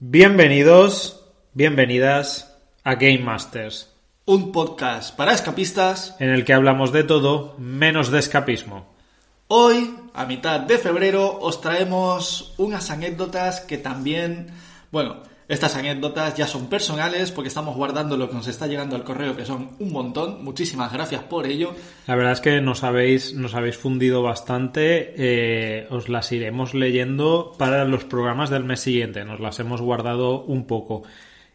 Bienvenidos, bienvenidas a Game Masters, Un podcast para escapistas. en el que hablamos de todo menos de escapismo. Hoy, a mitad de febrero, os traemos unas anécdotas que también, bueno, estas anécdotas ya son personales porque estamos guardando lo que nos está llegando al correo, que son un montón. Muchísimas gracias por ello. La verdad es que nos habéis, nos habéis fundido bastante. eh, os las iremos leyendo para los programas del mes siguiente. Nos las hemos guardado un poco.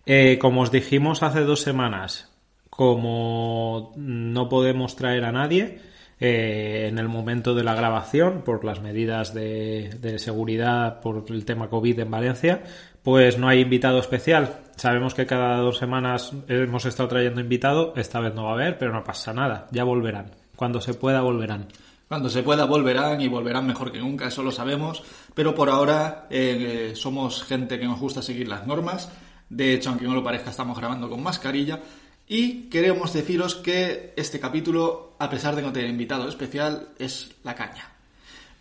Eh, como os dijimos hace dos semanas, como no podemos traer a nadie eh, en el momento de la grabación por las medidas de, seguridad por el tema COVID en Valencia, pues no hay invitado especial. Sabemos que cada dos semanas hemos estado trayendo invitado, esta vez no va a haber, pero no pasa nada, ya volverán. Cuando se pueda volverán. Cuando se pueda volverán y volverán mejor que nunca, eso lo sabemos. Pero por ahora eh, somos gente que nos gusta seguir las normas. De hecho, aunque no lo parezca, estamos grabando con mascarilla. Y queremos deciros que este capítulo, a pesar de no tener invitado especial, es la caña.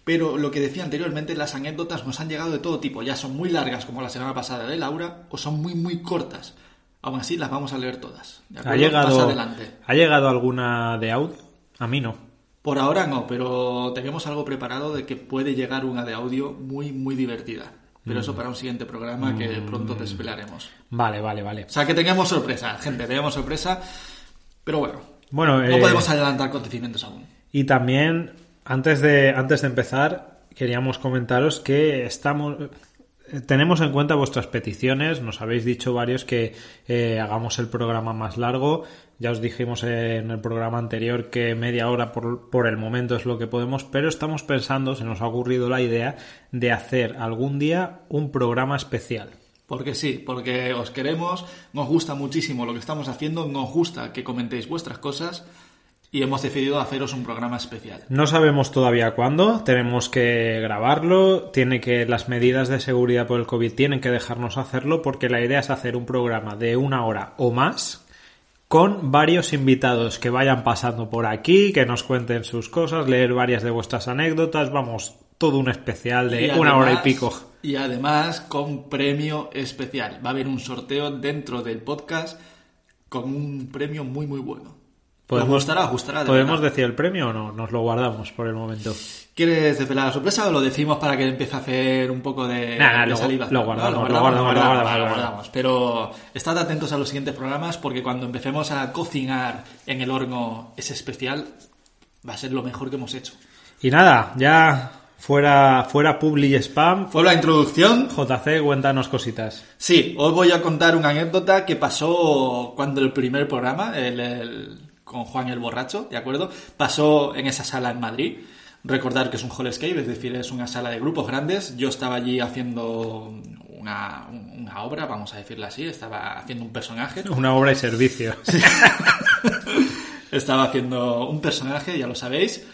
Pero lo que decía anteriormente, las anécdotas nos han llegado de todo tipo. Ya son muy largas, como la semana pasada de Laura, o son muy, muy cortas. Aún así, las vamos a leer todas. ¿de ¿Ha llegado, Pasa adelante. ¿Ha llegado alguna de audio? A mí no. Por ahora no, pero tenemos algo preparado de que puede llegar una de audio muy, muy divertida. Pero eso para un siguiente programa que pronto desvelaremos. Vale, vale, vale. O sea, que tengamos sorpresa, gente, tenemos sorpresa. Pero bueno, Bueno, no eh, podemos adelantar acontecimientos aún. Y también, antes de, antes de empezar, queríamos comentaros que estamos. Tenemos en cuenta vuestras peticiones, nos habéis dicho varios que eh, hagamos el programa más largo. Ya os dijimos en el programa anterior que media hora por, por el momento es lo que podemos, pero estamos pensando, se nos ha ocurrido la idea de hacer algún día un programa especial. Porque sí, porque os queremos, nos gusta muchísimo lo que estamos haciendo, nos gusta que comentéis vuestras cosas y hemos decidido haceros un programa especial. No sabemos todavía cuándo, tenemos que grabarlo, tiene que las medidas de seguridad por el COVID tienen que dejarnos hacerlo porque la idea es hacer un programa de una hora o más con varios invitados que vayan pasando por aquí, que nos cuenten sus cosas, leer varias de vuestras anécdotas, vamos, todo un especial de una hora y pico. Y además con premio especial. Va a haber un sorteo dentro del podcast con un premio muy muy bueno. ¿Os gustará? ¿Os gustará? de ¿Podemos verdad. decir el premio o no? Nos lo guardamos por el momento. ¿Quieres desvelar la sorpresa o lo decimos para que empiece a hacer un poco de, Nah, de saliva? lo guardamos, lo lo guardamos, lo guardamos, lo lo guardamos. guardamos. Pero estad atentos a los siguientes programas porque cuando empecemos a cocinar en el horno ese especial va a ser lo mejor que hemos hecho. Y nada, ya fuera, fuera publi y spam, Fue la introducción. JC, cuéntanos cositas. Sí, os voy a contar una anécdota que pasó cuando el primer programa, el, el- con Juan el Borracho, ¿de acuerdo? Pasó en esa sala en Madrid. Recordar que es un hall escape, es decir, es una sala de grupos grandes. Yo estaba allí haciendo una, una obra, vamos a decirla así, estaba haciendo un personaje. Una obra y servicio. Estaba haciendo un personaje, ya lo sabéis.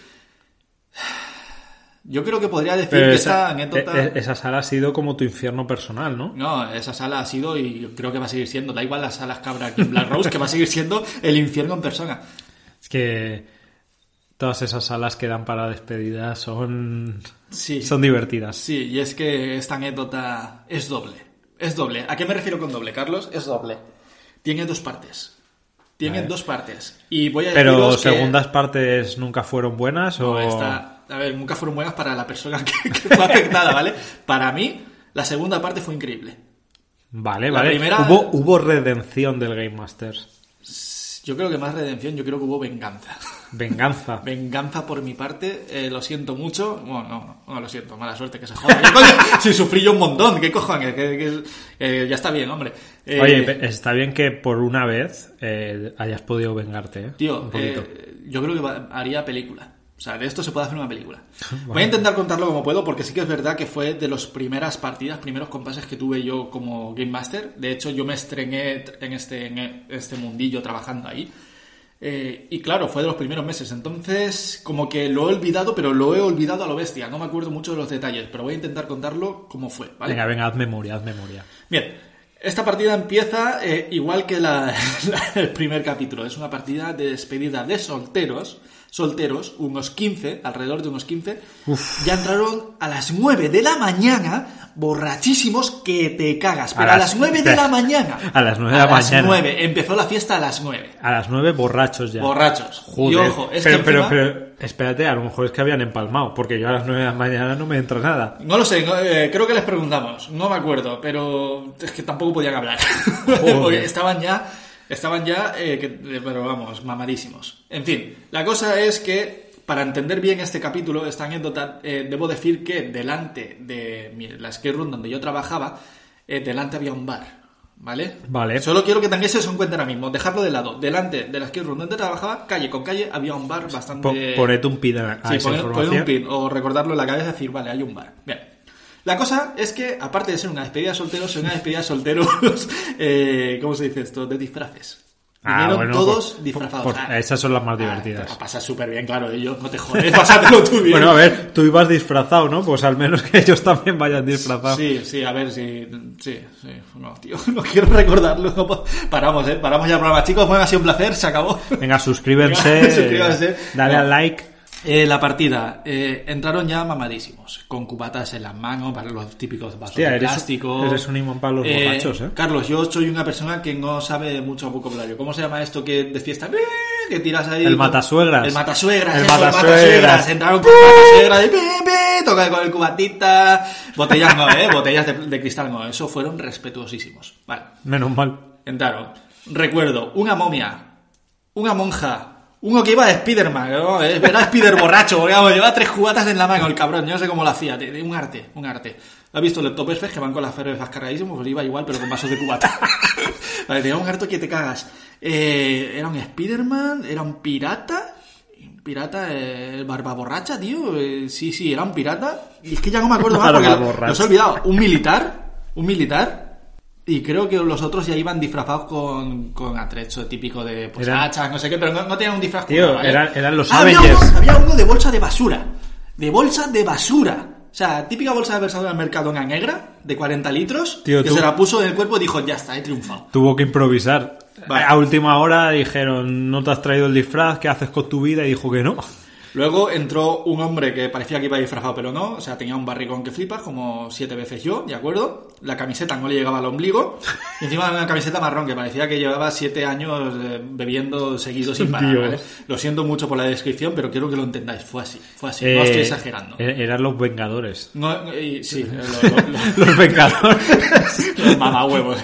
Yo creo que podría decir Pero que esa, anécdota... e- e- esa sala ha sido como tu infierno personal, ¿no? No, esa sala ha sido y creo que va a seguir siendo. Da igual las salas cabra aquí en Black Rose, que va a seguir siendo el infierno en persona. Es que todas esas salas que dan para despedida son, Sí. son divertidas. Sí, y es que esta anécdota es doble. Es doble. ¿A qué me refiero con doble, Carlos? Es doble. Tiene dos partes. Tiene Vale. dos partes. Y voy a Pero que- segundas partes nunca fueron buenas No, o esta- a ver, nunca fueron buenas para la persona que, que fue afectada, ¿vale? Para mí, la segunda parte fue increíble. vale, la vale. primera- Hubo, hubo redención del Game Masters. Yo creo que más redención, yo creo que hubo venganza. Venganza. Venganza por mi parte, eh, lo siento mucho. Bueno, no, no, no lo siento, mala suerte que se joda. Si sufrí yo un montón, ¿qué cojones? Ya está bien, hombre. Eh, Oye, está bien que por una vez eh, hayas podido vengarte, ¿eh? Tío, Un yo creo que haría película. O sea, de esto se puede hacer una película. Voy a intentar contarlo como puedo, porque sí que es verdad que fue de las primeras partidas, primeros compases que tuve yo como Game Master. De hecho, yo me estrené en este, en este mundillo trabajando ahí. Eh, y claro, fue de los primeros meses. Entonces, como que lo he olvidado, pero lo he olvidado a lo bestia. No me acuerdo mucho de los detalles, pero voy a intentar contarlo como fue. ¿vale? Venga, venga, haz memoria, haz memoria. Bien, esta partida empieza eh, igual que la, la- el primer capítulo. Es una partida de despedida de solteros. Solteros, unos 15, alrededor de unos 15. Ya entraron a las 9 de la mañana, borrachísimos que te cagas. Pero a, las- las 9 de la mañana. A las nueve de la A las mañana. 9. Empezó la fiesta a las 9. A las nueve borrachos ya. Borrachos. Joder. Y ojo, es pero, que pero, encima- pero, espérate, a lo mejor es que habían empalmado, porque yo a las nueve de la mañana no me entra nada. No lo sé, no, eh, creo que les preguntamos, no me acuerdo, pero es que tampoco podían hablar. Porque estaban ya, estaban ya, eh, que- eh, pero vamos, mamadísimos. En fin, la cosa es que para entender bien este capítulo, esta anécdota, eh, debo decir que delante de mi- la skate room donde yo trabajaba, eh, delante había un bar. ¿Vale? Vale. Solo quiero que tengáis eso en cuenta ahora mismo. Dejarlo de lado. Delante de la skate room donde trabajaba, calle con calle, había un bar bastante. Po- poned un pin a, Sí, esa información. poner un pin o recordarlo en la cabeza y decir, vale, hay un bar. Bien. La cosa es que, aparte de ser una despedida de solteros, es una despedida de solteros, eh, ¿cómo se dice esto? De disfraces. Ah, bueno, todos por- disfrazados. por- Ah, esas son las más ah, divertidas. la pasas súper bien, claro, ellos no te jodes, pásatelo tú bien. Bueno, a ver, tú ibas disfrazado, ¿no? Pues al menos que ellos también vayan disfrazados. Sí, sí, a ver si. Sí, sí. No, tío, no quiero recordarlo. no Paramos, ¿eh? Paramos ya el programa. Chicos, bueno, ha sido un placer, se acabó. Venga, suscríbanse, suscríbanse. dale al like. Eh, la partida. eh, entraron ya mamadísimos, con cubatas en las manos, para los típicos vasos Hostia, de plástico. eres un imán para los borrachos, ¿eh? Carlos, yo soy una persona que no sabe mucho vocabulario. ¿Cómo se llama esto que de fiesta? ¡Eh! Que tiras ahí. El matasuegras. El matasuegras. El eso, matasuegras. Entraron con matasuegras y toca con el cubatita. Botellas no, ¿eh? Botellas de, de cristal no. Eso fueron respetuosísimos. Vale. Menos mal. Entraron. Recuerdo, una momia, una monja, uno que iba de Spiderman, ¿no? Eh, era Spider borracho, llevaba tres cubatas en la mano el cabrón, yo no sé cómo lo hacía, de, de un arte, un arte. ¿Has visto los topes que van con las cervezas cargadísimos? Pues iba igual, pero con vasos de cubata. vale, tenía un arte que te cagas. Eh, era un Spiderman, era un pirata, un pirata, eh, barba borracha, tío, eh, sí, sí, era un pirata, y es que ya no me acuerdo más porque lo- los he olvidado. Un militar, un militar, y creo que los otros ya iban disfrazados con, con atrecho típico de pues, Eran- hachas, no sé qué, pero no, no tenían un disfraz Tío, ¿vale? eran- eran los Ah, había. Uno, había uno de bolsa de basura. De bolsa de basura. O sea, típica bolsa de basura del Mercadona negra, de 40 litros, Tío, que tú- se la puso en el cuerpo y dijo, ya está, he triunfado. Tuvo que improvisar. Vale. A última hora dijeron, no te has traído el disfraz, ¿qué haces con tu vida? Y dijo que no. Luego entró un hombre que parecía que iba disfrazado, pero no. O sea, tenía un barrigón que flipas, como siete veces yo, ¿de acuerdo? La camiseta no le llegaba al ombligo. Y encima una camiseta marrón que parecía que llevaba siete años eh, bebiendo seguido sin parar. Lo siento mucho por la descripción, pero quiero que lo entendáis. Fue así, fue así. no Eh, estoy exagerando. e- Eran los Vengadores. No, no, y- sí, eh, lo- lo- lo- Los Vengadores. los mamahuevos.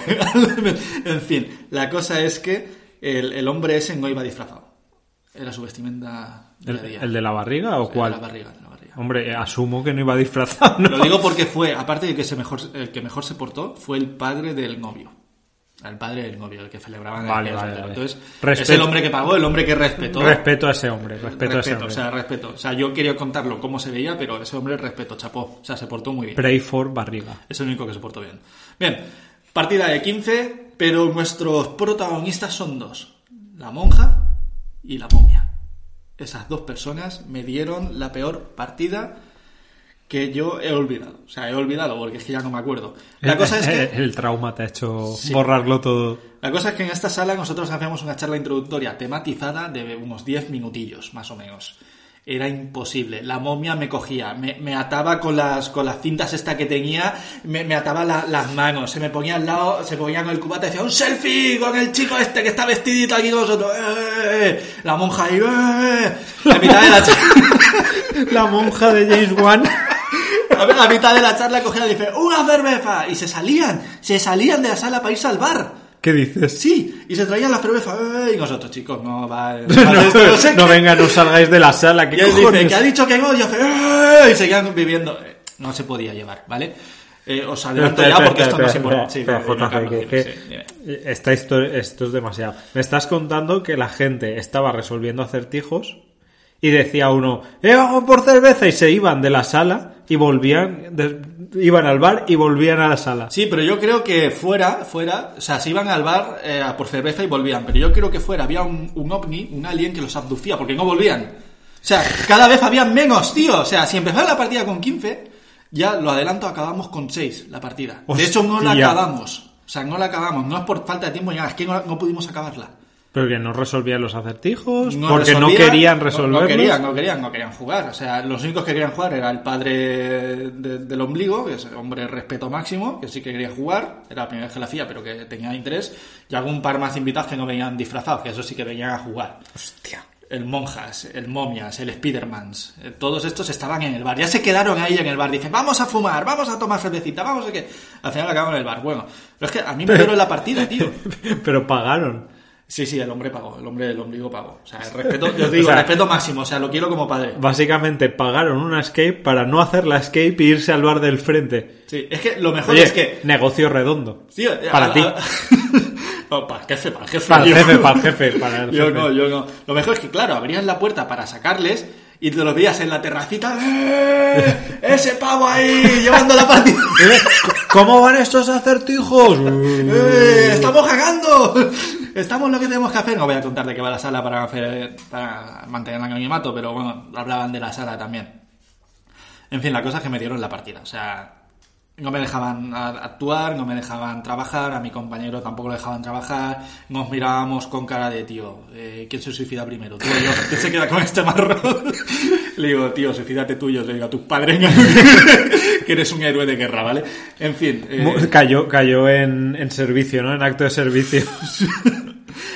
en fin, la cosa es que el, el hombre ese no iba disfrazado. Era su vestimenta ¿El, el de la barriga o De cuál? la barriga, de la barriga. Hombre, asumo que no iba disfrazado, ¿no? Lo digo porque fue, aparte de que se mejor, el que mejor se portó, fue el padre del novio. El padre del novio, el que celebraban Vale, el vale, vale. Entonces, es Respeto. el hombre que pagó, el hombre que respetó. Respeto a ese hombre, respeto, a ese Respeto, hombre. o sea, respeto. O sea, yo quería contarlo cómo se veía, pero ese hombre respeto, chapó. O sea, se portó muy bien. Pray for barriga. Es el único que se portó bien. Bien, partida de 15, pero nuestros protagonistas son dos. La monja y la momia. Esas dos personas me dieron la peor partida que yo he olvidado. O sea, he olvidado porque es que ya no me acuerdo. La cosa es que... El trauma te ha hecho Sí. borrarlo todo. La cosa es que en esta sala nosotros hacemos una charla introductoria tematizada de unos 10 minutillos, más o menos. Era imposible. La momia me cogía, me, me ataba con las, con las cintas esta que tenía, me, me ataba la- las manos, se me ponía al lado, se ponía con el cubata y decía, un selfie con el chico este que está vestidito aquí con nosotros. ¡Eh! La monja ahí, ¡eh! A mitad de la La monja de James Wan. a ver, a mitad de la charla cogía y dice, ¡una cerveza! Y se salían, se salían de la sala para irse al bar. ¿Qué dices? Sí, y se traían la cerveza. ¡eh! Y nosotros, chicos, no va. No, no venga, no salgáis de la sala. ¿Qué Y él dice que ha dicho que no, y. ¡eh! Y seguían viviendo. Eh, No se podía llevar, ¿vale? Eh, os adelanto ya porque esto no se puede. Sí, dime. esta historia, esto es demasiado. Me estás contando que la gente estaba resolviendo acertijos y decía uno, ¡eh, vamos por cerveza! Y se iban de la sala y volvían, de- iban al bar y volvían a la sala. Sí, pero yo creo que fuera, fuera, o sea, se iban al bar eh, a por cerveza y volvían, pero yo creo que fuera había un, un ovni, un alien que los abducía, porque no volvían. O sea, cada vez había menos, tío. O sea, si empezaba la partida con 15, ya lo adelanto, acabamos con 6 la partida. De hecho, no la acabamos. O sea, no la acabamos. No es por falta de tiempo, ya, es que no, no pudimos acabarla. Pero que no resolvían los acertijos, No porque no querían resolverlos. No, querían, no querían, no querían jugar. O sea, los únicos que querían jugar era el padre de- del ombligo, que es hombre de respeto máximo, que sí que quería jugar, era la primera vez que lo hacía, pero que tenía interés, y algún par más invitados que no venían disfrazados, que eso sí que venían a jugar. Hostia. El Monjas, el Momias, el Spidermans, eh, todos estos estaban en el bar. Ya se quedaron ahí en el bar. Dicen, vamos a fumar, vamos a tomar cervecita, vamos a qué. Al final acabaron en el bar. Bueno, pero es que a mí me dieron la partida, tío. Pero pagaron. Sí, sí, el hombre pagó, el hombre del ombligo pagó. O sea, el respeto, yo digo, O sea, respeto máximo, o sea, lo quiero como padre. Básicamente pagaron una escape para no hacer la escape e irse al bar del frente. Sí, es que lo mejor Oye, es que. negocio redondo. Tío, para ti. No, para el jefe, para el jefe. Para el yo- jefe, para el jefe, para el Yo jefe. no, yo no. Lo mejor es que, claro, abrían la puerta para sacarles y te lo veías en la terracita. ¡Eh! ¡Ese pavo ahí! Llevando la partida. ¿Eh? ¿Cómo van estos acertijos? ¡Eh! ¡Estamos cagando! Estamos lo que tenemos que hacer. No voy a contar de qué va la sala para, hacer- para mantener el anonimato, pero bueno, hablaban de la sala también. En fin, la cosa es que me dieron la partida. O sea, no me dejaban actuar, no me dejaban trabajar, a mi compañero tampoco lo dejaban trabajar. Nos mirábamos con cara de, tío, eh, ¿quién se suicida primero? ¿Tú o yo? ¿Quién se queda con este marrón? Le digo, tío, suicídate tú. Yo le digo a tus padres que eres un héroe de guerra, ¿vale? En fin. eh, Cayó, cayó en, en servicio, ¿no? En acto de servicio.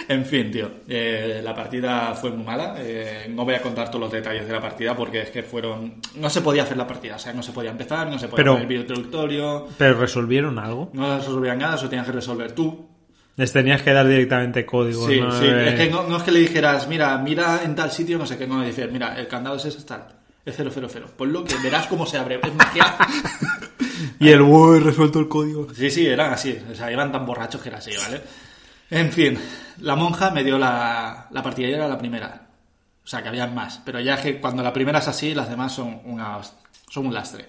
En fin, tío, eh, la partida fue muy mala. eh, no voy a contar todos los detalles de la partida porque es que fueron. No se podía hacer la partida, o sea, no se podía empezar, no se podía Pero- poner el video introductorio, Pero resolvieron algo. no resolvían nada, eso tenías que resolver tú. Les tenías que dar directamente código. Sí, ¿no? sí, Eh, es que no, no es que le dijeras, mira, mira en tal sitio, no sé qué, no, dices, mira, el candado es ese tal, es 000, ponlo que verás cómo se abre, es magia. Y el he resuelto el código. Sí, sí, eran así. O sea, iban tan borrachos que era así, ¿vale? En fin, la monja me dio la, la partida y era la primera. O sea, que habían más. Pero ya que cuando la primera es así, las demás son, una, son un lastre.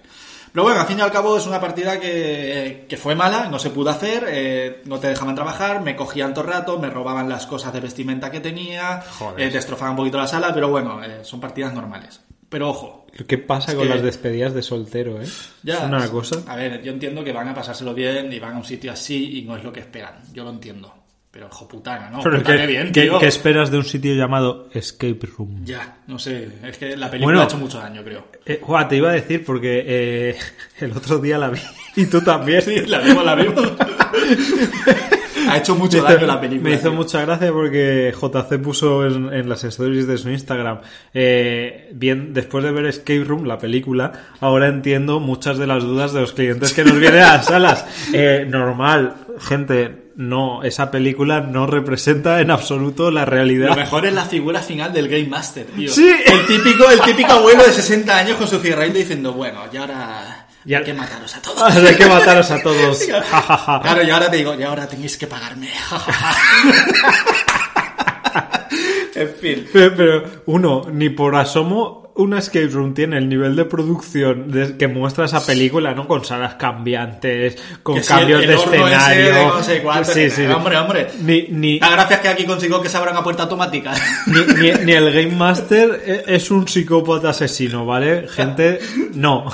Pero bueno, al fin y al cabo es una partida que, que fue mala, no se pudo hacer, eh, no te dejaban trabajar, me cogían todo el rato, me robaban las cosas de vestimenta que tenía, eh, destrozaban un poquito la sala, pero bueno, eh, son partidas normales. Pero ojo, ¿Qué pasa con que- las despedidas de soltero, eh? ya, es una cosa. A ver, yo entiendo que van a pasárselo bien y van a un sitio así y no es lo que esperan. Yo lo entiendo. Pero, ojo putana, ¿no? Pero ¿qué, bien, qué- esperas de un sitio llamado Escape Room? Ya, no sé. Es que la película Bueno. ha hecho mucho daño, creo. Eh, Juan, te iba a decir porque eh, el otro día la vi y tú también. Sí, la vimos, la vimos. ha hecho mucho daño la película. Me hizo tío. mucha gracia porque JC puso en, en las stories de su Instagram. eh, bien, después de ver Escape Room, la película, ahora entiendo muchas de las dudas de los clientes que nos vienen a las salas. Eh, normal, gente, no, esa película no representa en absoluto la Lo realidad. mejor es la figura final del Game Master, tío. Sí. El típico, el típico abuelo de 60 años con su cigarrito diciendo, bueno, y ahora Ya- hay que mataros a todos. Hay que mataros a todos. Claro, y ahora te digo, y ahora tenéis que pagarme. en fin. Pero, pero, uno, ni por asomo una escape room tiene el nivel de producción de- que muestra esa película, ¿no? Con salas cambiantes, con Que cambios el- de el ese de escenario. no sé cuánto, Sí, sí. Hombre, hombre. Ni, ni, La gracia es que aquí consigo que se abran a puerta automática. ni, ni- ni el Game Master e- es un psicópata asesino, ¿vale? Gente, no.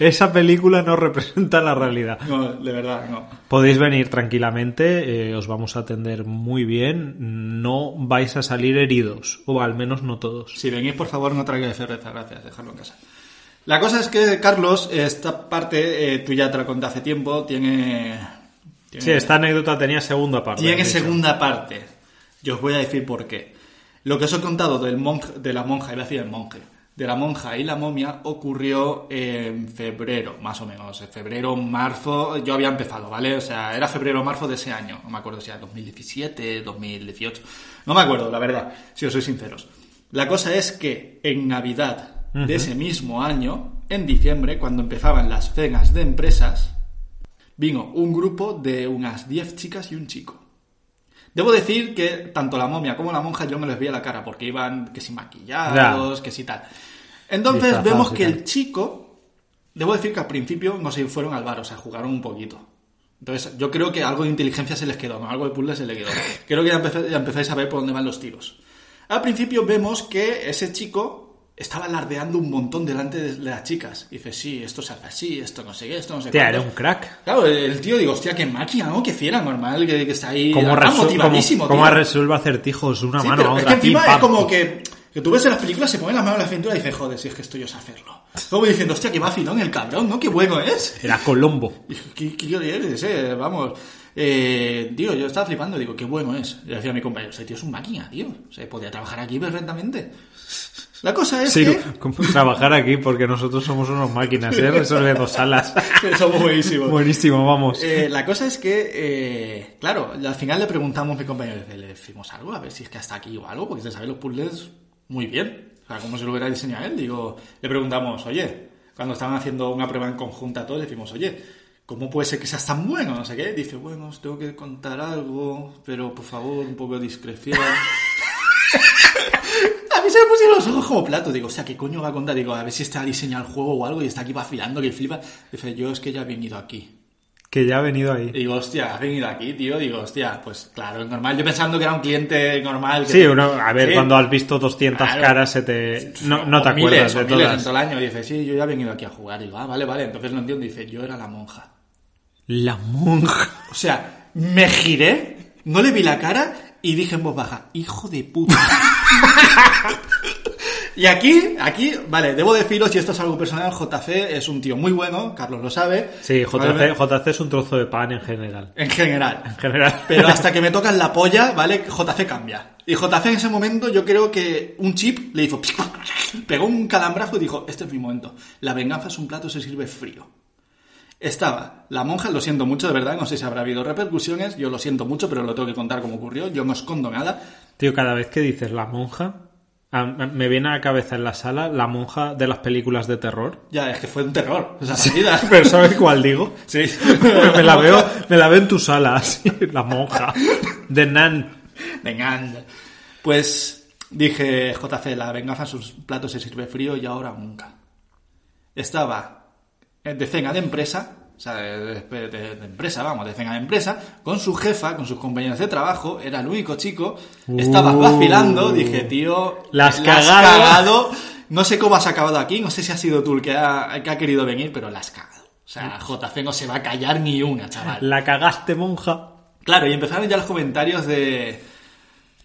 Esa película no representa la realidad. No, de verdad, no. Podéis venir tranquilamente, eh, os vamos a atender muy bien, no vais a salir heridos, o al menos no todos. Si venís, por favor, no traigáis cerveza, gracias, dejadlo en casa. La cosa es que, Carlos, esta parte, eh, tú ya te la conté hace tiempo, tiene... tiene Sí, esta anécdota tenía segunda parte. Tiene segunda parte. Yo os voy a decir por qué. Lo que os he contado del monje, de la monja, iba a decir el monje, de la monja y la momia ocurrió en febrero, más o menos. En febrero, marzo, yo había empezado, ¿vale? O sea, era febrero o marzo de ese año. No me acuerdo si era 2017, 2018. No me acuerdo, la verdad, si os soy sinceros. La cosa es que en Navidad de ese mismo año, en diciembre, cuando empezaban las cenas de empresas, vino un grupo de unas 10 chicas y un chico. Debo decir que tanto la momia como la monja yo me les veía la cara porque iban que si maquillados, que si tal. Entonces vemos que el chico, debo decir que al principio no se fueron al bar, o sea, jugaron un poquito. Entonces yo creo que algo de inteligencia se les quedó, ¿no? algo de puzzle se les quedó. Creo que ya, empecé- ya empezáis a ver por dónde van los tiros. Al principio vemos que ese chico estaba alardeando un montón delante de las chicas. Dice, sí, esto se hace así, esto no sé qué, esto no sé cuánto. era un crack. Claro, el tío, digo, hostia, qué máquina, ¿no? Qué fiera, normal, que, que está ahí Como motivadísimo, como- como resuelve acertijos una Sí, mano pero a es otra. que encima es como que, que tú ves en las películas, se pone la mano en la cintura y dice, joder, si es que esto yo sé hacerlo. Como diciendo, hostia, qué vacilón el cabrón, ¿no? Qué bueno es. Era Colombo. Y, ¿Qué, qué eres, eh? Vamos. Eh, tío, yo estaba flipando, digo, qué bueno es. Le decía a mi compañero, ese tío es un máquina, tío. O sea, podría trabajar aquí perfectamente. La cosa es Sí, que... trabajar aquí porque nosotros somos unos máquinas, ¿eh? Resolviendo salas. Somos buenísimos. Buenísimo, vamos. Eh, la cosa es que, eh, claro, al final le preguntamos a mi compañero, le decimos algo, a ver si es que hasta aquí o algo, porque se sabe los puzzles muy bien. O sea, como se lo hubiera diseñado él. Digo, le preguntamos, oye, cuando estaban haciendo una prueba en conjunta todos, le decimos, oye, ¿cómo puede ser que seas tan bueno? No sé qué. Dice, bueno, os tengo que contar algo, pero por favor, un poco de discreción. Se me pusieron los ojos como platos. Digo, o sea, ¿qué coño va a contar? Digo, a ver si está diseñado el juego o algo y está aquí vacilando, que flipa. Dice, yo es que ya he venido aquí. Que ya ha venido ahí. Digo, hostia, has venido aquí, tío. Digo, hostia, pues claro, es normal. Yo pensando que era un cliente normal. que- Sí, uno, a ver, Sí. cuando has visto 200 Claro. caras se te... No, no te acuerdas de en todo el año. Dice, sí, yo ya he venido aquí a jugar. Digo, ah, vale, vale. Entonces lo entiendo. Dice, yo era la monja. La monja. O sea, me giré, no le vi la cara y dije en voz baja, hijo de puta. y aquí, aquí, vale, debo deciros, y esto es algo personal, JC es un tío muy bueno, Carlos lo sabe. Sí, JC, Vale, JC es un trozo de pan en general. En general. En general. Pero hasta que me tocan la polla, ¿vale? JC cambia. Y JC en ese momento yo creo que un chip le hizo... Pegó un calambrazo y dijo, este es mi momento. La venganza es un plato, se sirve frío. Estaba la monja, lo siento mucho, de verdad, no sé si habrá habido repercusiones, yo lo siento mucho, pero lo tengo que contar como ocurrió, yo no escondo nada. Tío, cada vez que dices la monja, a- me viene a la cabeza en la sala la monja de las películas de terror. Ya, es que fue un terror, esa partida. Pero ¿sabes cuál digo? Sí. me la veo, me la veo en tu sala, así, la monja. De Nan. Venga, anda. Pues dije, JC, la venganza en sus platos se sirve frío y ahora nunca. Estaba de cena de empresa, o sea, de, de- de- empresa, vamos, de cena de empresa, con su jefa, con sus compañeros de trabajo, era el único chico, estaba Uh. vacilando, dije, tío, La has cagado". No sé cómo has acabado aquí, no sé si ha sido tú el que ha, que ha querido venir, pero la has cagado. O sea, JC no se va a callar ni una, chaval. La cagaste, monja. Claro, y empezaron ya los comentarios de...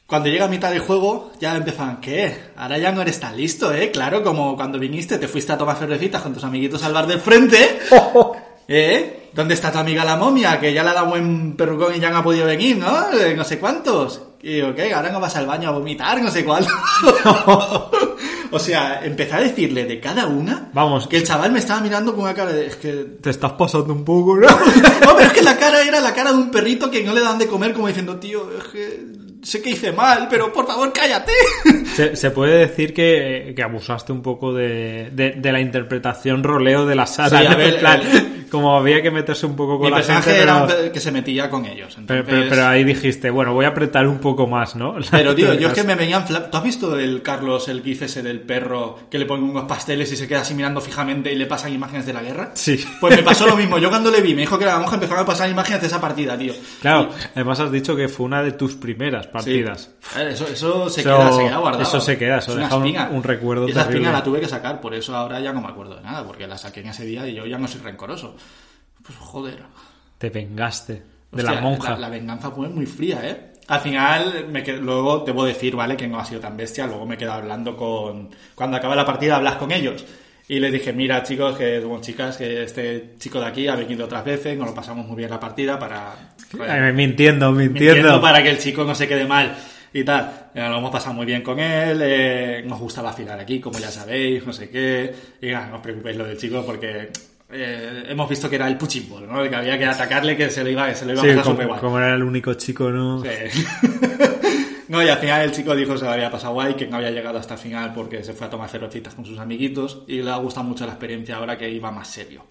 Cuando llega a mitad del juego, ya empezaban, ¿qué? Ahora ya no eres tan listo, ¿eh? Claro, como cuando viniste, te fuiste a tomar cervecitas con tus amiguitos al bar del frente. ¿Eh? ¿Dónde está tu amiga la momia? Que ya le ha dado buen perrucón y ya no ha podido venir, ¿no? Eh, No sé cuántos. Y digo, ¿qué? Ahora no vas al baño a vomitar, no sé cuál. o sea, empecé a decirle de cada una Vamos. que el chaval me estaba mirando con una cara de... Es que Te estás pasando un poco, ¿no? no, pero es que la cara era la cara de un perrito que no le dan de comer como diciendo, tío, es que sé que hice mal, pero por favor cállate. Se, se puede decir que, que abusaste un poco de, de, de la interpretación roleo de la sala. Sí, a ver, plan, el- como había que meterse un poco con Mi la personaje gente, era pero, que se metía con ellos. pero, Entonces... pero- pero ahí dijiste, bueno, voy a apretar un poco más, ¿no? Pero, tío, yo es que me venían... fla- ¿Tú has visto el Carlos, el gif ese del perro que le ponen unos pasteles y se queda así mirando fijamente y le pasan imágenes de la guerra? Sí. Pues me pasó lo mismo. Yo cuando le vi, me dijo que la monja, empezaron a pasar imágenes de esa partida, tío. Claro, además has dicho que fue una de tus primeras Sí. partidas. Ver, Eso, eso se Eso- queda, se queda guardado. eso se queda, eso Es una deja un- espina. un recuerdo Y esa terrible. espina la tuve que sacar, por eso ahora ya no me acuerdo de nada, porque la saqué en ese día y yo ya no soy rencoroso. Pues joder. Te vengaste de Hostia, la monja. La, la venganza fue muy fría, ¿eh? Al final, me luego debo decir, ¿vale? Que no ha sido tan bestia. Luego me quedo hablando con... Cuando acaba la partida hablas con ellos. Y les dije, mira chicos, que somos chicas, que este chico de aquí ha venido otras veces, nos lo pasamos muy bien la partida para... Mintiendo, mintiendo. Mintiendo para que el chico no se quede mal y tal. Eh, lo hemos pasado muy bien con él, eh, nos gusta vacilar aquí, como ya sabéis, no sé qué. Y nada, no os preocupéis lo del chico porque eh, hemos visto que era el puchimbol, ¿no? Que había que atacarle, que se lo iba, se lo iba Sí, a pasar como, súper guay. como era el único chico, ¿no? Sí. no, y al final el chico dijo que se lo había pasado guay, que no había llegado hasta el final porque se fue a tomar cervecitas con sus amiguitos y le ha gustado mucho la experiencia ahora que iba más serio.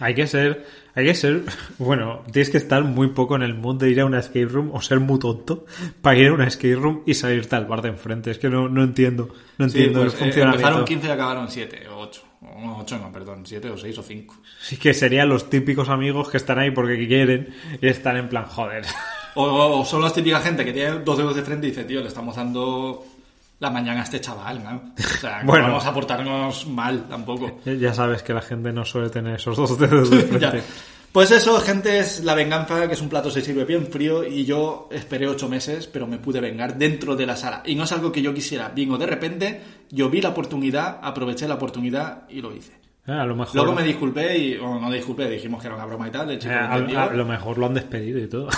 Hay que ser, hay que ser, bueno, tienes que estar muy poco en el mood de ir a una escape room o ser muy tonto para ir a una escape room y salirte al bar de enfrente. Es que no, no entiendo, no Sí, entiendo pues, el eh, empezaron 15 y acabaron 7 o 8. No, 8 no, perdón, 7 o 6 o 5. Sí que serían los típicos amigos que están ahí porque quieren y están en plan, joder. O, o son las típicas gente que tiene dos dedos de frente y dice, tío, le estamos dando la mañana a este chaval, ¿no? O sea, no Bueno. vamos a portarnos mal tampoco. Ya sabes que la gente no suele tener esos dos dedos de Ya. Pues eso, gente, es la venganza, que es un plato se sirve bien frío y yo esperé ocho meses, pero me pude vengar dentro de la sala. Y no es algo que yo quisiera. Vino de repente, yo vi la oportunidad, aproveché la oportunidad y lo hice. Eh, a lo mejor, Luego me disculpé y, o no disculpé, dijimos que era una broma y tal, el eh, chico a, lo entendió. a lo mejor lo han despedido y todo.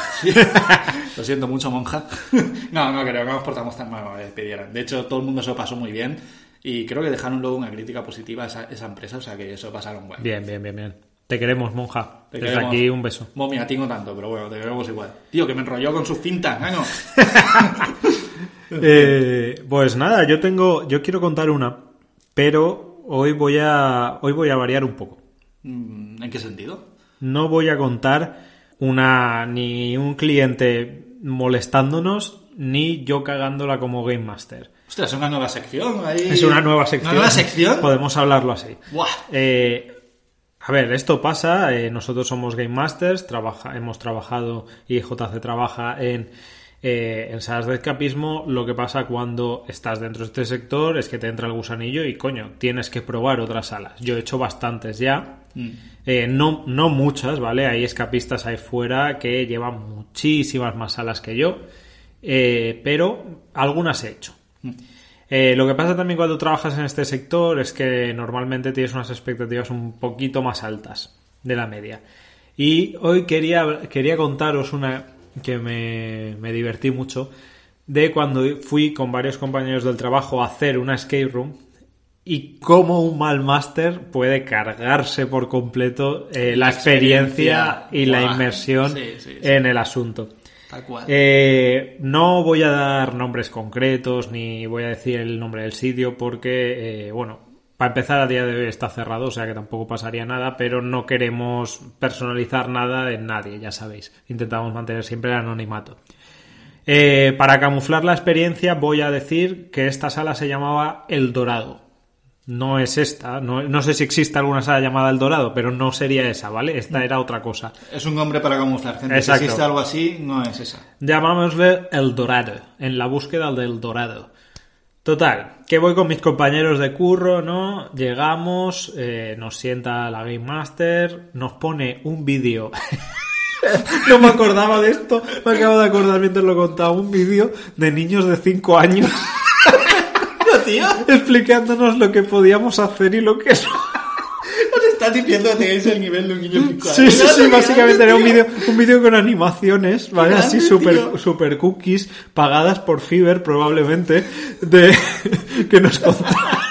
Lo siento mucho, monja. no, no creo que nos portamos tan mal como despidieran. De hecho, todo el mundo se lo pasó muy bien y creo que dejaron luego una crítica positiva a esa, esa empresa, o sea que eso pasaron bueno. Bien, bien, bien, bien. Te queremos, monja. Te Desde queremos. aquí un beso. Momi, a ti no tanto, pero bueno, te queremos igual. Tío, que me enrolló con sus fintas, ¿no? Eh, pues nada, yo tengo, yo quiero contar una, pero hoy voy a, hoy voy a variar un poco. Mm, ¿En qué sentido? No voy a contar una ni un cliente molestándonos ni yo cagándola como game master. Ostras, es una nueva sección ahí. Es una nueva sección. ¿Una nueva sección? Podemos hablarlo así. Buah. Eh, a ver, esto pasa. eh, nosotros somos Game Masters, trabaja, hemos trabajado y JC trabaja en, eh, en salas de escapismo. Lo que pasa cuando estás dentro de este sector es que te entra el gusanillo y coño, tienes que probar otras salas. Yo he hecho bastantes ya. Mm. Eh, no, no muchas, ¿vale? Hay escapistas ahí fuera que llevan muchísimas más salas que yo. eh, pero algunas he hecho. Eh, lo que pasa también cuando trabajas en este sector es que normalmente tienes unas expectativas un poquito más altas de la media. Y hoy quería, quería contaros una que me, me divertí mucho de cuando fui con varios compañeros del trabajo a hacer una escape room y cómo un mal máster puede cargarse por completo eh, la, La experiencia, experiencia. y la inmersión Sí, sí, sí. en el asunto. Eh, no voy a dar nombres concretos ni voy a decir el nombre del sitio porque, eh, bueno, para empezar a día de hoy está cerrado, o sea que tampoco pasaría nada, pero no queremos personalizar nada en nadie, ya sabéis. Intentamos mantener siempre el anonimato. Eh, para camuflar la experiencia voy a decir que esta sala se llamaba El Dorado. No es esta, no, no sé si existe alguna sala llamada El Dorado, pero no sería esa, ¿vale? Esta era otra cosa. Es un nombre para camuflar, gente. Exacto. Si existe algo así, no es esa. Llamámosle El Dorado, en la búsqueda del Dorado. Total, que voy con mis compañeros de curro, ¿no? Llegamos, eh, nos sienta la Game Master, nos pone un vídeo. no me acordaba de esto, me acabo de acordar mientras lo contaba, un vídeo de niños de 5 años tío. explicándonos lo que podíamos hacer y lo que no. Os estás diciendo que tenéis el nivel de un niño pico. Sí, sí, sí, básicamente era un vídeo un vídeo con animaciones, ¿vale? Así super, super cookies, pagadas por Fiverr probablemente, de que nos contaba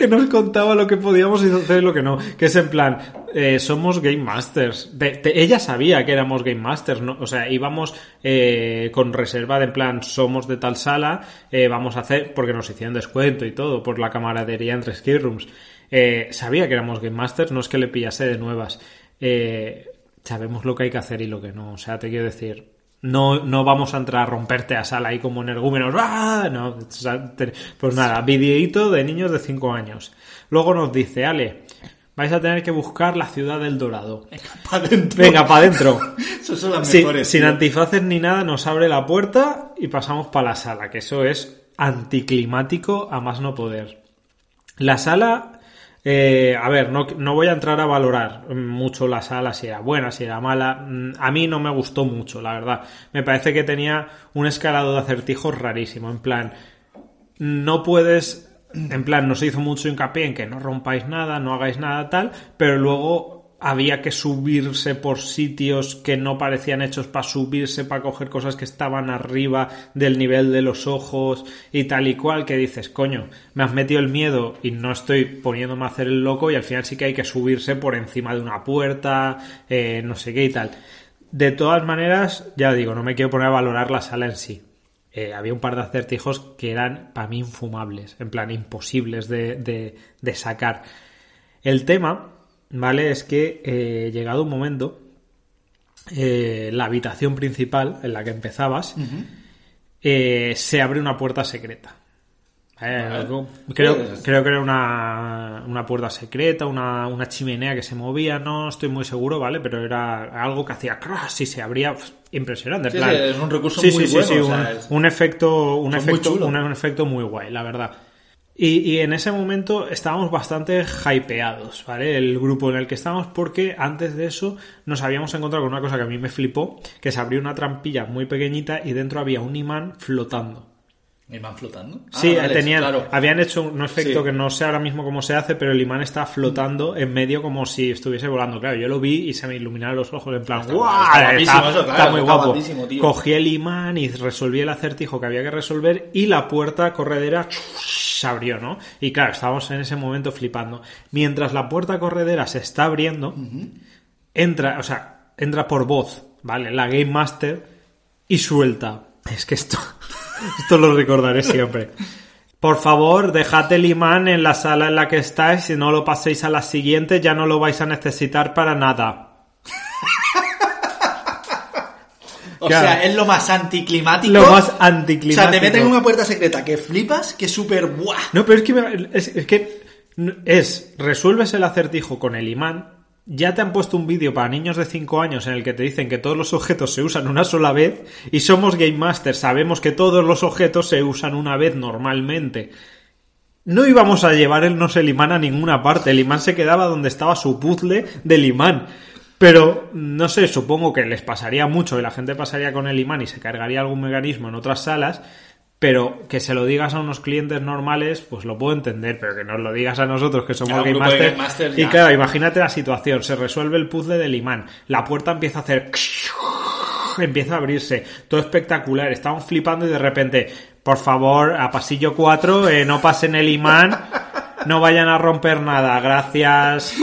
que nos contaba lo que podíamos hacer y lo que no. Que es en plan, eh, somos Game Masters. Ella sabía que éramos Game Masters. O sea, íbamos eh, con reserva de en plan, somos de tal sala, eh, vamos a hacer, porque nos hicieron descuento y todo, por la camaradería entre Ski Rooms. Sabía que éramos Game Masters, no es que le pillase de nuevas. Sabemos lo que hay que hacer y lo que no. O sea, te quiero decir, no, no vamos a entrar a romperte a sala ahí como energúmenos. ¡Ah! No, pues nada, videíto de niños de 5 años. Luego nos dice, Ale, vais a tener que buscar la ciudad del Dorado. Para adentro. Venga, para adentro. Esos son las mejores. sin antifaces ni nada, nos abre la puerta y pasamos para la sala, que eso es anticlimático a más no poder. La sala, eh, a ver, no, no voy a entrar a valorar mucho la sala, si era buena, si era mala. Mm, A mí no me gustó mucho, la verdad. Me parece que tenía un escalado de acertijos rarísimo, en plan, no puedes, en plan, no se hizo mucho hincapié en que no rompáis nada, no hagáis nada tal, pero luego había que subirse por sitios que no parecían hechos para subirse, para coger cosas que estaban arriba del nivel de los ojos y tal y cual, que dices, coño, me has metido el miedo y no estoy poniéndome a hacer el loco y al final sí que hay que subirse por encima de una puerta, eh, no sé qué y tal. De todas maneras, ya digo, no me quiero poner a valorar la sala en sí. Eh, había un par de acertijos que eran para mí infumables, en plan imposibles de, de- de sacar. El tema ¿vale? Es que eh, llegado un momento, eh, la habitación principal en la que empezabas, se abre una puerta secreta. Eh, algo- creo, Pues- creo que era una, una puerta secreta, una, una chimenea que se movía, no estoy muy seguro, ¿vale? Pero era algo que hacía crash y se abría impresionante. Sí, plan- es un recurso Sí, muy sí, sí, bueno, sí, o un, sea, es- un efecto, un efecto, un efecto muy guay, la verdad. Y, y en ese momento estábamos bastante hypeados, ¿vale? El grupo en el que estábamos, porque antes de eso nos habíamos encontrado con una cosa que a mí me flipó, que se abrió una trampilla muy pequeñita y dentro había un imán flotando. ¿Me van flotando? Ah, Sí, vale, tenían, claro. habían hecho un efecto Sí. que no sé ahora mismo cómo se hace, pero el imán está flotando en medio como si estuviese volando. Claro, yo lo vi y se me iluminaron los ojos en plan, ¡guau! está guapísimo Está, eso, claro, está muy guapo. tío. Cogí el imán y resolví el acertijo que había que resolver y la puerta corredera se abrió, ¿no? Y claro, estábamos en ese momento flipando. Mientras la puerta corredera se está abriendo, entra, o sea, entra por voz, ¿vale? La Game Master y suelta. Es que esto, esto lo recordaré siempre. Por favor, dejad el imán en la sala en la que estáis. Si no lo paséis a la siguiente, ya no lo vais a necesitar para nada. O Claro. sea, es lo más anticlimático. Lo más O sea, anticlimático. te meten en una puerta secreta que flipas, que es súper buah. No, pero es que, me- es, es que es, resuelves el acertijo con el imán, ya te han puesto un vídeo para niños de 5 años en el que te dicen que todos los objetos se usan una sola vez y somos Game Masters, sabemos que todos los objetos se usan una vez normalmente. No íbamos a llevarnos el imán a ninguna parte, el imán se quedaba donde estaba su puzzle del imán. Pero, no sé, supongo que les pasaría mucho y la gente pasaría con el imán y se cargaría algún mecanismo en otras salas, pero que se lo digas a unos clientes normales, pues lo puedo entender, pero que nos lo digas a nosotros que somos Game Masters, y claro, imagínate la situación, se resuelve el puzzle del imán, la puerta empieza a hacer empieza a abrirse, todo espectacular, estamos flipando y de repente, por favor, a pasillo 4, eh, no pasen el imán, no vayan a romper nada, gracias.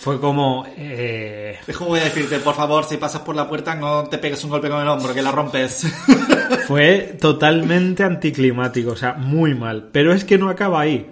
Fue como... eh, Es como voy a decirte, por favor, si pasas por la puerta no te pegues un golpe con el hombro, que la rompes. Fue totalmente anticlimático, o sea, muy mal. Pero es que no acaba ahí,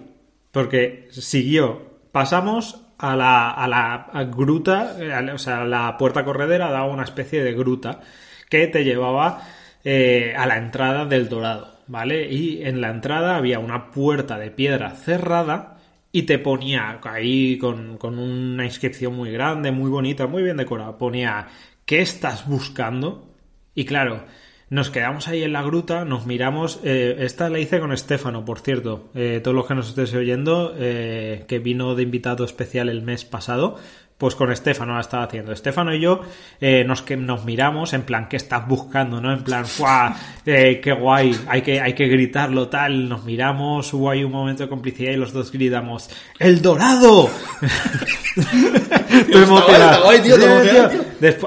porque siguió. Pasamos a la, a la gruta, eh, a o sea, la puerta corredera daba una especie de gruta que te llevaba eh, a la entrada del Dorado, ¿vale? Y en la entrada había una puerta de piedra cerrada y te ponía ahí con, con una inscripción muy grande, muy bonita, muy bien decorada. Ponía, ¿qué estás buscando? Y claro, nos quedamos ahí en la gruta, nos miramos. eh, esta la hice con Estefano, por cierto. Eh, todos los que nos estéis oyendo, eh, que vino de invitado especial el mes pasado, pues con Estefano la estaba haciendo. Estefano y yo eh, nos, que, nos miramos en plan, ¿qué estás buscando? ¿No? En plan, ¡guau! Eh, ¡Qué guay! Hay que, hay que gritarlo tal. Nos miramos, hubo ahí un momento de complicidad y los dos gritamos, ¡El Dorado!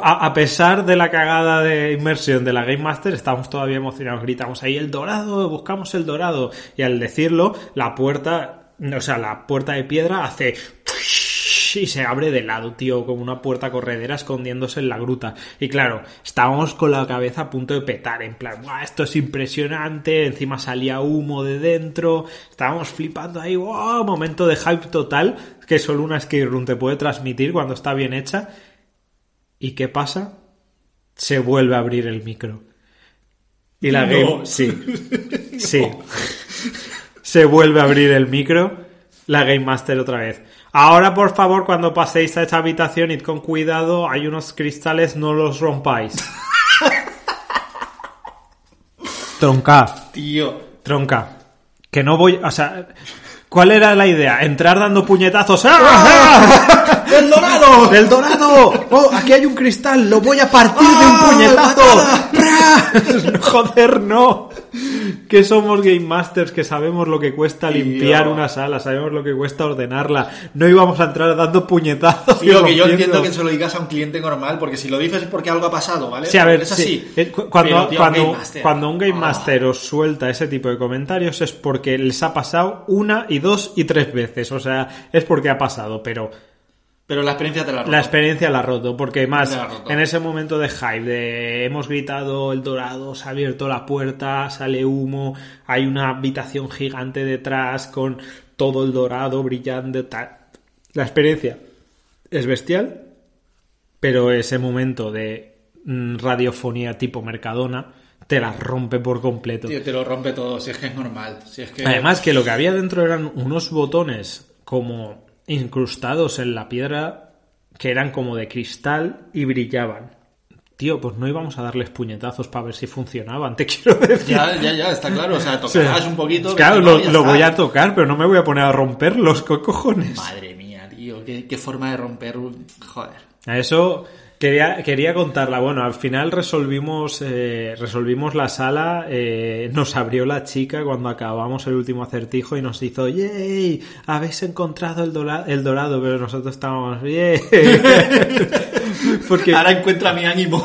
A pesar de la cagada de inmersión de la Game Master, estamos todavía emocionados. Gritamos ahí el dorado, buscamos el dorado. Y al decirlo, la puerta, o sea, la puerta de piedra hace y se abre de lado, tío, como una puerta corredera escondiéndose en la gruta. Y claro, estábamos con la cabeza a punto de petar, en plan, "Buah, esto es impresionante, encima salía humo de dentro, estábamos flipando ahí, wow, momento de hype total que solo una escape room te puede transmitir cuando está bien hecha. ¿Y qué pasa? Se vuelve a abrir el micro. Y la No. game, sí, sí, se vuelve a abrir el micro, la Game Master otra vez. Ahora, por favor, cuando paséis a esta habitación, id con cuidado, hay unos cristales, no los rompáis. Tronca, Tío. tronca. Que no voy, o sea, ¿cuál era la idea? Entrar dando puñetazos. ¡Ah! ¡El dorado! ¡Del dorado! ¡Oh, aquí hay un cristal! ¡Lo voy a partir de ¡Ah, un puñetazo! ¡Pra! ¡Joder, no! Que somos Game Masters, que sabemos lo que cuesta limpiar una sala, sabemos lo que cuesta ordenarla. No íbamos a entrar dando puñetazos. y Tío, que yo entiendo que se lo digas a un cliente normal, porque si lo dices es porque algo ha pasado, ¿vale? Sí, a ver, es sí. así. Eh, cu- Cuando, Pero, tío, cuando, Game Master. cuando un Game Ah. Master os suelta ese tipo de comentarios es porque les ha pasado una y dos y tres veces. O sea, es porque ha pasado, pero Pero la experiencia te la roto. La experiencia la ha roto, porque más ha en ese momento de hype, de hemos gritado el dorado, se ha abierto la puerta, sale humo, hay una habitación gigante detrás con todo el dorado brillando, tal. La experiencia es bestial, pero ese momento de mm, radiofonía tipo Mercadona te la rompe por completo. Tío, te lo rompe todo, si es que es normal. Si es que... Además que lo que había dentro eran unos botones como incrustados en la piedra que eran como de cristal y brillaban. Tío, pues no íbamos a darles puñetazos para ver si funcionaban, te quiero decir. Ya, ya, ya, está claro. O sea, tocarás un poquito. Claro, lo, voy a tocar, pero no me voy a poner a romperlos, ¿qué cojones? Madre mía, tío, qué, qué forma de romper un... Joder. A eso quería, quería contarla. Bueno, al final resolvimos, eh, resolvimos la sala. eh, nos abrió la chica cuando acabamos el último acertijo y nos hizo ¡Yay! Habéis encontrado el, dora- el dorado, pero nosotros estábamos ¡Yay! Porque Ahora encuentra mi ánimo.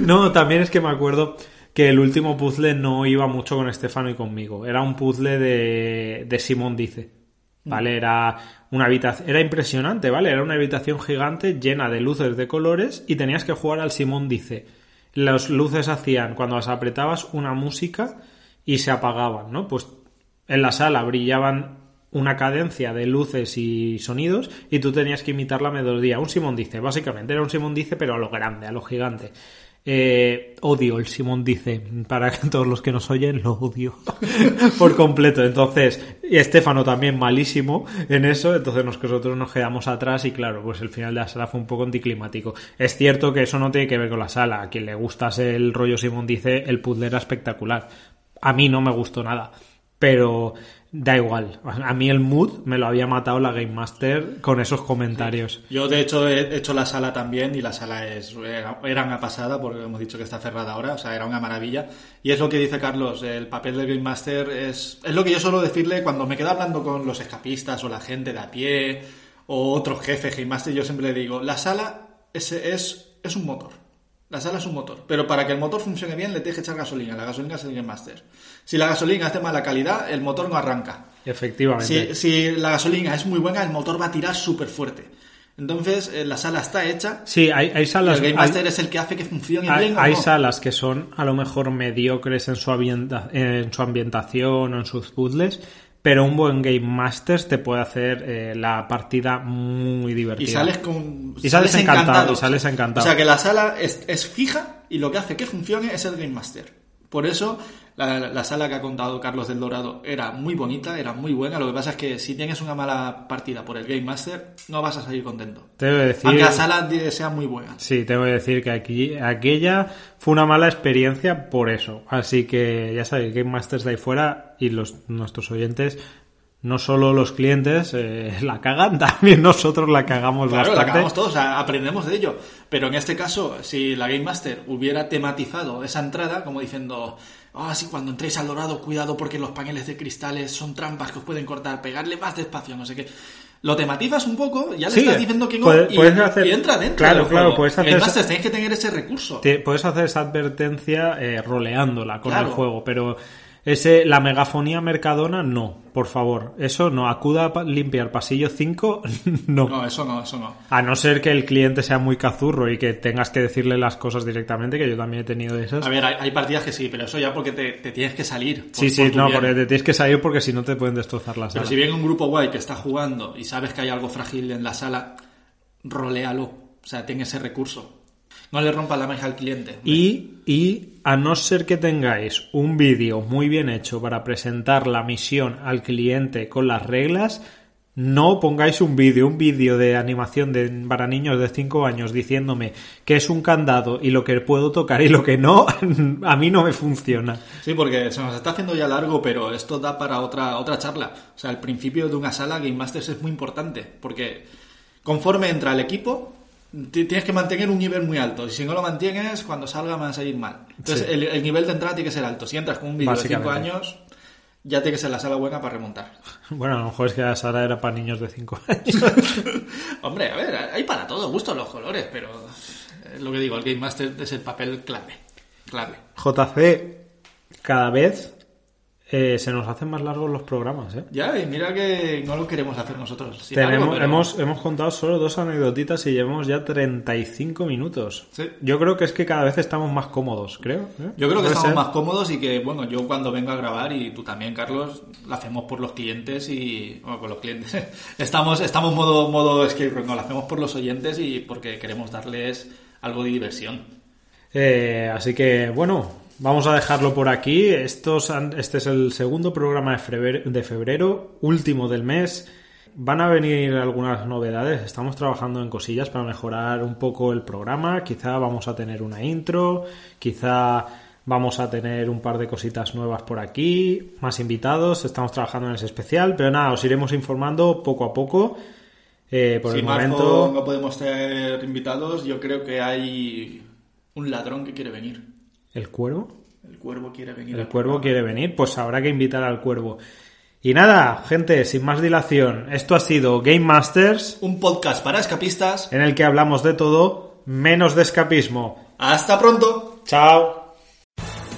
No, también es que me acuerdo que el último puzzle no iba mucho con Estefano y conmigo. Era un puzzle de, de Simón Dice. ¿Vale? Era una habitación. Era impresionante, ¿vale? Era una habitación gigante llena de luces de colores y tenías que jugar al Simón Dice. Las luces hacían, cuando las apretabas, una música y se apagaban, ¿no? Pues en la sala brillaban una cadencia de luces y sonidos y tú tenías que imitar la melodía. Un Simón Dice, básicamente era un Simón Dice, pero a lo grande, a lo gigante. Eh, odio el Simón Dice, para todos los que nos oyen, lo odio por completo. Entonces, y Estefano también malísimo en eso, entonces nosotros nos quedamos atrás y claro, pues el final de la sala fue un poco anticlimático. Es cierto que eso no tiene que ver con la sala, a quien le gustase el rollo Simón Dice, el puzzle era espectacular. A mí no me gustó nada, pero da igual. A mí el mood me lo había matado la Game Master con esos comentarios. Yo, de hecho, he hecho la sala también y la sala es era, una pasada porque hemos dicho que está cerrada ahora, o sea, era una maravilla. Y es lo que dice Carlos, el papel del Game Master es, es lo que yo suelo decirle cuando me quedo hablando con los escapistas o la gente de a pie o otros jefes Game Master, yo siempre le digo, la sala es, es, es un motor. La sala es un motor, pero para que el motor funcione bien le tienes que echar gasolina. La gasolina es el Game Master. Si la gasolina es de mala calidad, el motor no arranca. Efectivamente. Si, si la gasolina es muy buena, el motor va a tirar súper fuerte. Entonces, eh, la sala está hecha. Sí, hay, hay salas. el Game hay- Master es el que hace que funcione Hay, bien. o hay no. salas que son a lo mejor mediocres en su, ambienta- en su ambientación o en sus puzzles, pero un buen Game Master te puede hacer eh, la partida muy divertida. Y sales con. Y sales encantado, y sales encantado. O sea que la sala es, es fija y lo que hace que funcione es el Game Master. Por eso, la, la sala que ha contado Carlos del Dorado era muy bonita, era muy buena. Lo que pasa es que si tienes una mala partida por el Game Master, no vas a salir contento. Te debo decir, Aunque la sala sea muy buena. sí, tengo que decir que aquí, aquella fue una mala experiencia por eso. Así que ya sabéis, Game Masters de ahí fuera y los, nuestros oyentes, no solo los clientes eh, la cagan, también nosotros la cagamos Claro, la bastante. acabamos todos, o sea, aprendemos de ello. Pero en este caso, si la Game Master hubiera tematizado esa entrada, como diciendo, ah, sí, cuando entréis al dorado, cuidado porque los paneles de cristales son trampas que os pueden cortar, pegarle más despacio, no sé qué. Lo tematizas un poco, ya le Sí, estás diciendo que no, puedes- y, puedes hacer- y entra dentro. claro, claro, puedes hacer Game Masters tenéis que tener ese recurso. Te- puedes hacer esa advertencia eh, roleándola con Claro. el juego, pero ese la megafonía mercadona no, por favor, eso no, acuda a limpiar pasillo 5, no. No, eso no, eso no. A no ser que el cliente sea muy cazurro y que tengas que decirle las cosas directamente, que yo también he tenido esas. A ver, hay, hay partidas que sí, pero eso ya porque te, te tienes que salir. por- sí, sí, por no, bien. porque te tienes que salir porque si no te pueden destrozar la Pero sala. si viene un grupo guay que está jugando y sabes que hay algo frágil en la sala, roléalo. O sea, ten ese recurso. No le rompas la magia al cliente. Y, y a no ser que tengáis un vídeo muy bien hecho para presentar la misión al cliente con las reglas, no pongáis un vídeo, un vídeo de animación de, para niños de 5 años diciéndome que es un candado y lo que puedo tocar y lo que no, a mí no me funciona. Sí, porque se nos está haciendo ya largo, pero esto da para otra, otra charla. O sea, el principio de una sala Game Masters es muy importante, porque conforme entra el equipo, tienes que mantener un nivel muy alto. Y si no lo mantienes, cuando salga van a salir mal. Entonces, Sí. el, el nivel de entrada tiene que ser alto. Si entras con un vídeo de 5 Básicamente. años, ya tiene que ser la sala buena para remontar. Bueno, a lo mejor es que la sala era para niños de 5 años. Hombre, a ver, hay para todo gusto los colores, pero es lo que digo, el Game Master es el papel clave. Clave. JC cada vez eh, se nos hacen más largos los programas, ¿eh? Ya, y mira que no lo queremos hacer nosotros. sin Tenemos, algo, pero- hemos, hemos contado solo dos anecdotitas y llevamos ya 35 minutos. Sí. Yo creo que es que cada vez estamos más cómodos, creo. ¿eh? Yo creo que estamos ser. más cómodos y que, bueno, yo cuando vengo a grabar y tú también, Carlos, lo hacemos por los clientes y... Bueno, por los clientes. estamos estamos modo, modo escape room, no, lo hacemos por los oyentes y porque queremos darles algo de diversión. Eh, así que, bueno, vamos a dejarlo por aquí. Estos han- este es el segundo programa de febrero, de febrero, último del mes. Van a venir algunas novedades. Estamos trabajando en cosillas para mejorar un poco el programa. Quizá vamos a tener una intro, quizá vamos a tener un par de cositas nuevas por aquí, más invitados. Estamos trabajando en ese especial, pero nada, os iremos informando poco a poco. Eh, por si el momento. no podemos tener invitados, yo creo que hay un ladrón que quiere venir. ¿El cuervo? El cuervo quiere venir. El cuervo quiere venir, pues habrá que invitar al cuervo. Y nada, gente, sin más dilación, esto ha sido Game Masters, Un podcast para escapistas. en el que hablamos de todo, menos de escapismo. ¡Hasta pronto! Chao.